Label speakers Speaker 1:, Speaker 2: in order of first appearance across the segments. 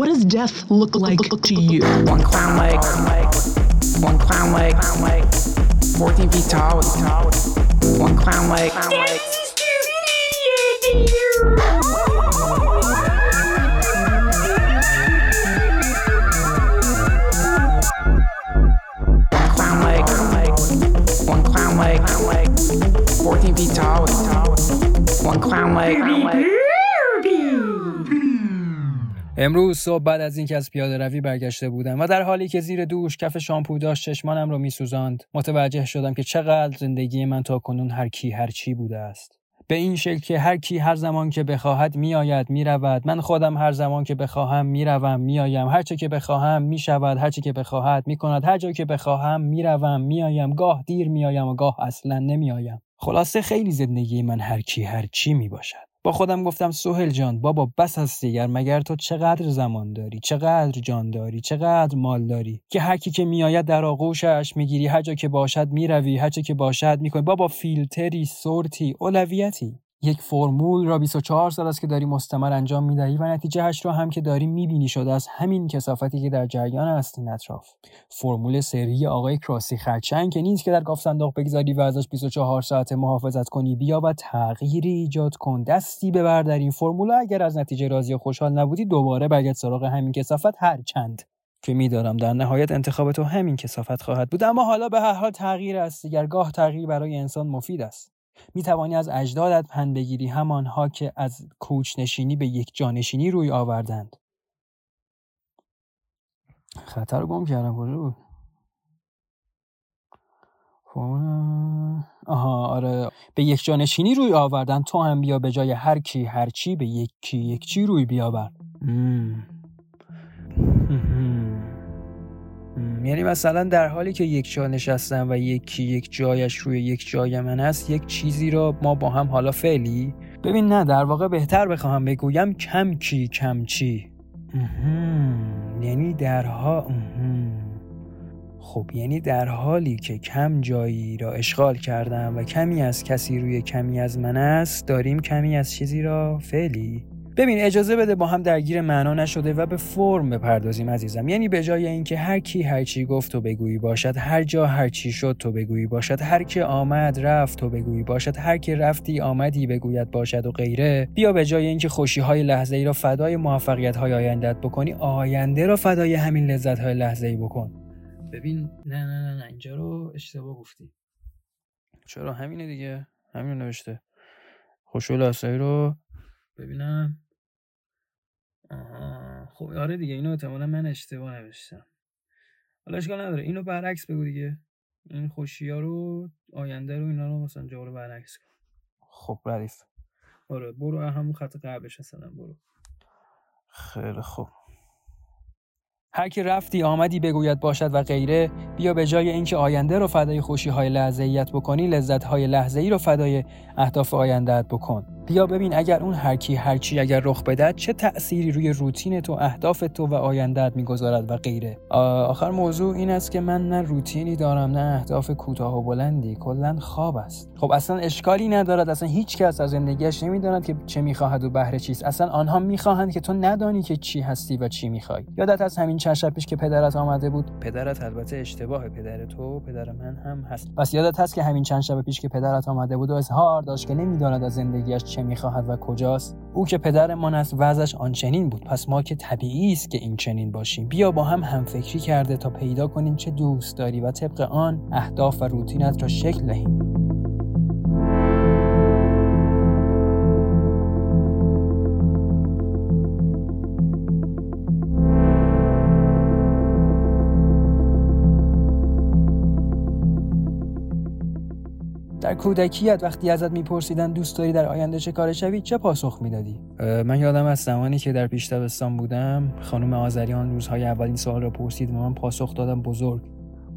Speaker 1: What does death look like to you?
Speaker 2: One clown leg, one clown leg, 14 feet tall. One clown leg. One clown leg, one clown leg, 14 feet tall
Speaker 3: امروز صبح بعد از اینکه از پیاده روی برگشته بودم و در حالی که زیر دوش کف شامپو داشت چشمانم رو میسوزاند متوجه شدم که چقدر زندگی من تا کنون هر کی هر چی بوده است. به این شکل که هر کی هر زمان که بخواهد میآید می‌رود. من خودم هر زمان که بخواهم می‌روم میآیم. هر چه که بخواهم می‌شود هر چه که بخواهد می‌کند. هر جا که بخواهم می‌روم میآیم. گاه دیر میآیم و گاه اصلا نمیآیم. خلاصه خیلی زندگی من هر کی هر چی می باشد با خودم گفتم سهل جان بابا بس از دیگر مگر تو چقدر زمان داری؟ چقدر جان داری؟ چقدر مال داری؟ که هر کی که میآید در آغوشش می‌گیری هر جا که باشد می‌روی هر چه که باشد می‌کنی. بابا فیلتری سورتی اولویتی. یک فرمول را 24 سال است که داری مستمر انجام می‌دهی و نتیجهش را هم که داری می‌بینی شده از همین کسافتی که در جریان است این اطراف. فرمول سری آقای کراسی خرچنگ که نیست که در گاف صندوق بگذاری و ازش 24 ساعت محافظت کنی بیا و تغییری ایجاد کن. دستی ببر در این فرمول. اگر از نتیجه راضی و خوشحال نبودی دوباره برگرد سراغ همین کسافت هر چند که میدارم. در نهایت انتخاب تو همین کسافت خواهد بود. اما حالا به هر حال تغییر است. دیگرگاه تغییر برای انسان مفید است. می توانی از اجدادت پند بگیری همانها که از کوچنشینی به یک جانشینی روی آوردند. خطر رو گم کردم. کجا بود؟ آها آره. به یک جانشینی روی آوردن تو هم بیا به جای هر کی هر چی به یک کی یک چی روی بیاور. یعنی مثلا در حالی که یک جا نشستم و یکی یک جایش روی یک جای من است یک چیزی را ما با هم حالا فعلی؟ ببین نه در واقع بهتر بخواهم بگویم کم کی کم چی. یعنی درها خب یعنی در حالی که کم جایی را اشغال کردم و کمی از کسی روی کمی از من است داریم کمی از چیزی را فعلی؟ ببین اجازه بده با هم درگیر معنا نشده و به فرم بپردازیم عزیزم. یعنی به جای اینکه هر کی هر چی گفت تو بگویی باشد هر جا هر چی شد تو بگویی باشد هر کی آمد رفت تو بگویی باشد هر کی رفتی آمدی بگوید باشد و غیره. بیا به جای اینکه خوشی های لحظه ای را فدای موفقیت های آیندت بکنی آینده را فدای همین لذت های لحظه ای بکن. ببین نه نه نه نه اینجا رو اشتباه گفتی. چرا؟ همینه دیگه. همین نوشته. خوشو لحظه رو ببینم. آها. خب آره دیگه اینو احتمالا من اشتباه نوشتم. حالا اشکال نداره. اینو برعکس بگو دیگه. این خوشی ها رو آینده رو اینا رو مثلا جا رو برعکس کن. خب ردیف آره برو همون خط قبلش اصلا برو. خیلی خوب. هر کی رفتی آمدی بگوید باشد و غیره بیا به جای اینکه آینده رو فدای خوشی های لحظه ایت بکنی لذت های لحظه ای رو فدای اهداف آیندهت بکن. بیا ببین اگر اون هر کی هر چی اگر رخ بدهد چه تأثیری روی روتین تو اهداف تو و آیندهت می‌گذارد و غیره. آخر موضوع این است که من نه روتینی دارم نه اهداف کوتاه و بلندی کلا خواب است. خب اصلا اشکالی ندارد اصلا هیچ کس از زندگیش نمی‌داند که چه می‌خواهد و بهره چیست. اصلا آنها می‌خواهند که تو ندانی که چی هستی و چی می‌خوای. یادت از همین چند شب پیش که پدرت آمده بود؟ پدرت البته اشتباه پدر تو پدر من هم هست. پس یادت هست که همین چند شب پیش که پدرت آمده بود و اظهار داشت که نمی‌داند از زندگیش چه می‌خواهد و کجاست؟ او که پدرمان است وضعش آنچنین بود. پس ما که طبیعی است که این چنین باشیم. بیا با هم همفکری کرده تا پیدا کنیم چه دوست داری و طبق آن اهداف و روتینت را شکل دهیم. کودکیت وقتی ازت میپرسیدن دوست داری در آینده چه کار شوی چه پاسخ می‌دادی؟ من یادم از زمانی که در پیش دبستان بودم خانم آذریان روزهای اولین سوال را پرسید و من پاسخ دادم بزرگ.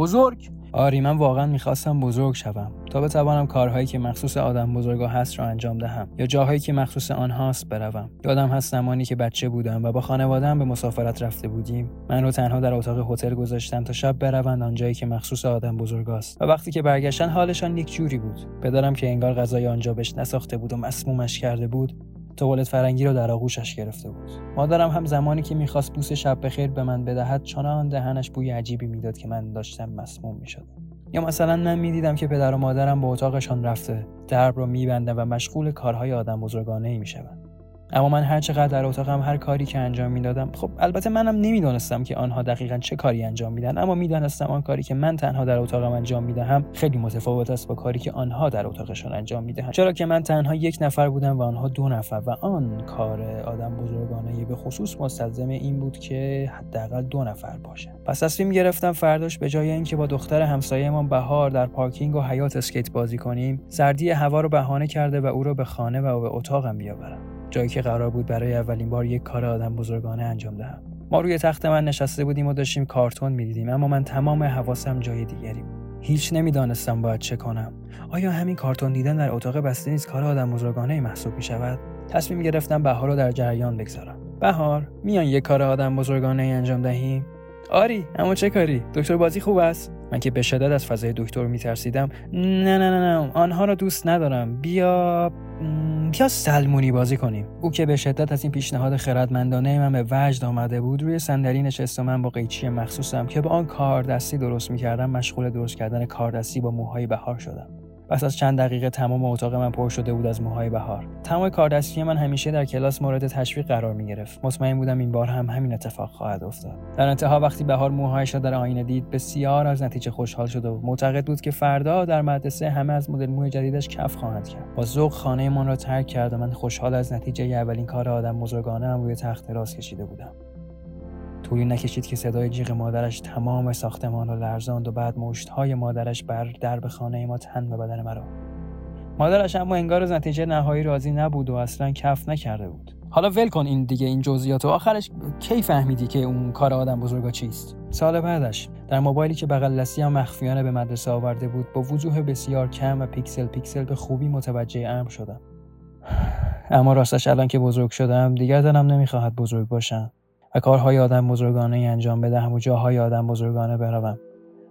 Speaker 3: بزرگ. آری من واقعا می‌خواستم بزرگ شوم. تا بتوانم کارهایی که مخصوص آدم بزرگا هست را انجام دهم یا جاهایی که مخصوص آنهاست بروم. یادم هست زمانی که بچه بودم و با خانواده‌ام به مسافرت رفته بودیم. من رو تنها در اتاق هتل گذاشتم تا شب بروند آنجایی که مخصوص آدم بزرگاست. و وقتی که برگشتن حالشان یک جوری بود. پدرم که انگار غذای آنجا بهش نساخته بود و مسمومش کرده بود توالت فرنگی رو در آغوشش گرفته بود. مادرم هم زمانی که می‌خواست بوس شب بخیر به من بدهد چنان دهنش بوی عجیبی می‌داد که من داشتم مسموم می‌شدم. یا مثلا من می‌دیدم که پدر و مادرم به اتاقشان رفته درب رو میبندن و مشغول کارهای آدم بزرگانه ای می‌شوند. اما من هر چقدر در اتاقم هر کاری که انجام می‌دادم خب البته منم نمی‌دانستم که آنها دقیقا چه کاری انجام میدن اما می‌دانستم آن کاری که من تنها در اتاقم انجام می‌دهم خیلی متفاوت است با کاری که آنها در اتاقشان انجام می‌دهند. چرا که من تنها یک نفر بودم و آنها دو نفر و آن کار آدم بزرگانه به خصوص مستلزم این بود که حداقل دو نفر باشه پس تصمیم گرفتم فرداش به جای اینکه با دختر همسایهمان بهار در پارکینگ و حیات اسکیت بازی کنیم سردی هوا رو بهانه کرده و او را به خانه و به اتاقم بیاورم. جایی که قرار بود برای اولین بار یک کار آدم بزرگانه انجام دهم. ما روی تخت من نشسته بودیم و داشتیم کارتون می‌دیدیم اما من تمام حواسم جای دیگری بود. هیچ نمی‌دانستم باید چه کنم. آیا همین کارتون دیدن در اتاق بسته نیست کار آدم بزرگانه محسوب می شود تصمیم گرفتم بهار رو در جریان بگذارم. بهار میان یک کار آدم بزرگانه انجام دهیم؟ آری اما چه کاری؟ دکتر بازی خوب است؟ من که به شدت از فضای دکتر میترسیدم. نه نه نه نه آنها را دوست ندارم. بیا بیا سلمونی بازی کنیم. او که به شدت از این پیشنهاد خردمندانه من به وجد آمده بود روی صندلی نشست و من با قیچی مخصوصم که با آن کار دستی درست می‌کردم مشغول درست کردن کاردستی با موهای بهار شدم. پس از چند دقیقه تمام اتاق من پر شده بود از موهای بهار. تمام کاردستی من همیشه در کلاس مورد تشویق قرار می گرفت. مطمئن بودم این بار هم همین اتفاق خواهد افتاد. در انتها وقتی بهار موهایش را در آینه دید بسیار از نتیجه خوشحال شد و معتقد بود که فردا در مدرسه همه از مدل موی جدیدش کف خواهند کرد. با ذوق خانه من را ترک کرد و من خوشحال از نتیجه اولین کار آدم بزرگانه هم روی تخت دراز کشیده بودم. طولی نکشید که صدای جیغ مادرش تمام ساختمان را لرزاند و بعد مشتهای مادرش بر درب خانه ما تن و بدن مرا. مادرش اما انگار از نتیجه نهایی راضی نبود و اصلا کف نکرده بود. حالا ول کن این دیگه این جزئیات. و آخرش کی فهمیدی که اون کار آدم بزرگا چیست؟ سال بعدش در موبایلی که بغل هم مخفیانه به مدرسه آورده بود با وضوح بسیار کم و پیکسل پیکسل به خوبی متوجه امر شدم. اما راستش الان که بزرگ شدم دیگر دلم نمی‌خواهد بزرگ باشم. و کارهای آدم بزرگانه انجام بدهم و جاهای آدم بزرگانه بروم.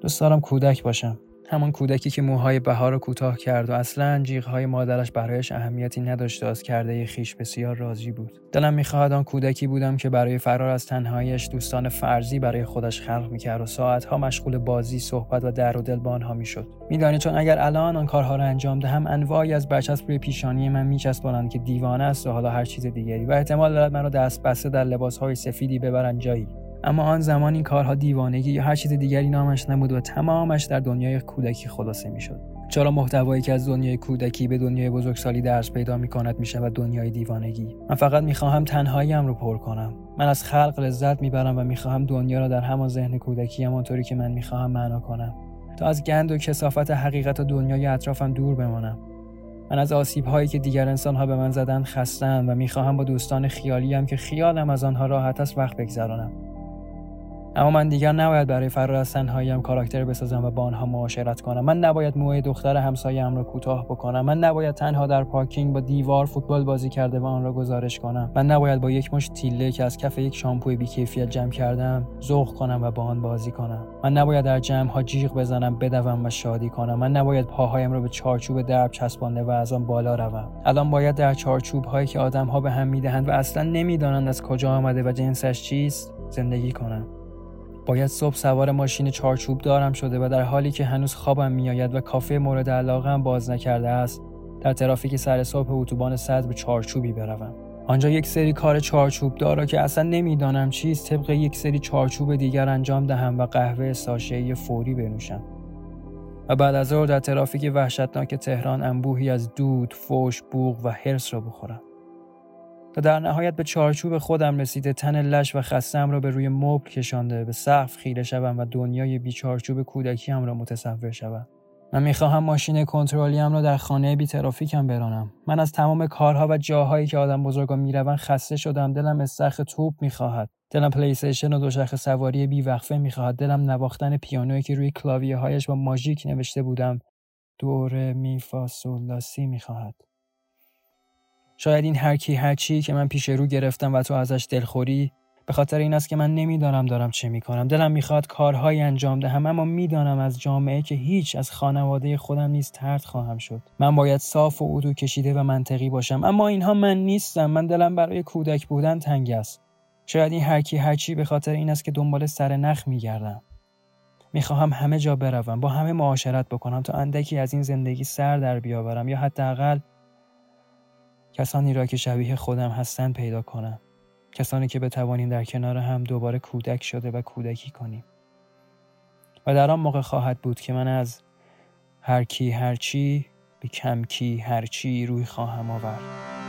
Speaker 3: دوست دارم کودک باشم. همان کودکی که موهای بهار رو کوتاه کرد و اصلا جیغهای مادرش برایش اهمیتی نداشته از کرده خیش بسیار راضی بود. دلم می‌خواهد آن کودکی بودم که برای فرار از تنهاییش دوستان فرضی برای خودش خلق می‌کرد و ساعتها مشغول بازی صحبت و در و دل با آنها می‌شد. میدانی چون اگر الان آن کارها را انجام دهم انواعی از برچسب روی پیشانی من میچسبانند که دیوانه است و حالا هر چیز دیگری. و احتمال دارد مرا دست بسته در لباسهای سفیدی ببرند جایی. اما آن زمان این کارها دیوانگی یا هر چیز دیگری نامش نبود و تمامش در دنیای کودکی خلاصه می‌شد. چرا محتوایی که از دنیای کودکی به دنیای بزرگسالی درس پیدا می کند می شود دنیای دیوانگی؟ من فقط می خواهم تنهاییم رو پر کنم. من از خلق لذت می‌برم و می‌خواهم دنیا را در همان ذهن کودکی همانطوری که من می‌خواهم معنا کنم. تا از گند و کسافت حقیقت و دنیای اطرافم دور بمانم. من از آسیب هایی که دیگر انسان ها به من زدن خستم و می‌خواهم با دوستان خیالیم که خیالم از آنها راحت است وقت بگذرانم. اما من دیگر نباید برای فرار از تنهاییم کاراکتر بسازم و با آنها معاشرت کنم. من نباید موی دختر همسایه‌ام را کوتاه بکنم. من نباید تنها در پارکینگ با دیوار فوتبال بازی کرده و آن را گزارش کنم. من نباید با یک مش تیله که از کف یک شامپوی بیکیفیت جمع کردم ذوق کنم و با آن بازی کنم. من نباید در جمع ها جیغ بزنم بدوم و شادی کنم. من نباید پاهایم را به چارچوب درب چسبانده و از آن بالا روم. الان باید در چارچوب هایی که آدم ها به هم می‌دهند و اصلا نمی‌دانند از کجا آمده و جنسش چیست زندگی کنم. باید صبح سوار ماشین چارچوب دارم شده و در حالی که هنوز خوابم میآید و کافه مورد علاقه باز نکرده است در ترافیک سر صبح اتوبان صدر به چارچوبی بروم. آنجا یک سری کار چارچوب دارا که اصلا نمی‌دانم چیست طبق یک سری چارچوب دیگر انجام دهم و قهوه ساشه‌ای فوری بنوشم. و بعد از ظهر در ترافیک وحشتناک تهران انبوهی از دود، فوش، بوغ و حرس را بخورم. تا در نهایت به چارچوب خودم رسیده تن لش و خستم را به روی مبل کشانده به سقف خیره شوم و دنیای بیچارچوب کودکی هم را متصور شوم. من می‌خواهم ماشین کنترلیم را در خانه بی ترافیکم برانم. من از تمام کارها و جاهایی که آدم بزرگا می‌روند خسته شدم. دلم استخ توپ می‌خواهد. دلم پلیستیشن و دوچرخه سواری بی وقفه می‌خواهد. دلم نواختن پیانویی که روی کلاویه هایش با ماژیک نوشته بودم. دور می فا می‌خواهد. شاید این هر کی هر چی که من پیش رو گرفتم و تو ازش دلخوری به خاطر این است که من نمی‌دانم دارم چه می‌کنم. دلم می‌خواد کارهایی انجام دهم اما می‌دانم از جامعه که هیچ از خانواده خودم نیز ترد خواهم شد. من باید صاف و ادو کشیده و منطقی باشم اما اینها من نیستم. من دلم برای کودک بودن تنگ است. شاید این هرکی هرچی به خاطر این است که دنبال سر نخ میگردم. می‌خواهم همه جا بروم با همه معاشرت بکنم تا اندکی از این زندگی سر در بیاورم یا حداقل کسانی را که شبیه خودم هستند پیدا کنم. کسانی که بتوانیم در کنار هم دوباره کودک شده و کودکی کنیم. و در آن موقع خواهد بود که من از هر کی هر چی به کم کی هر چی روی خواهم آورد.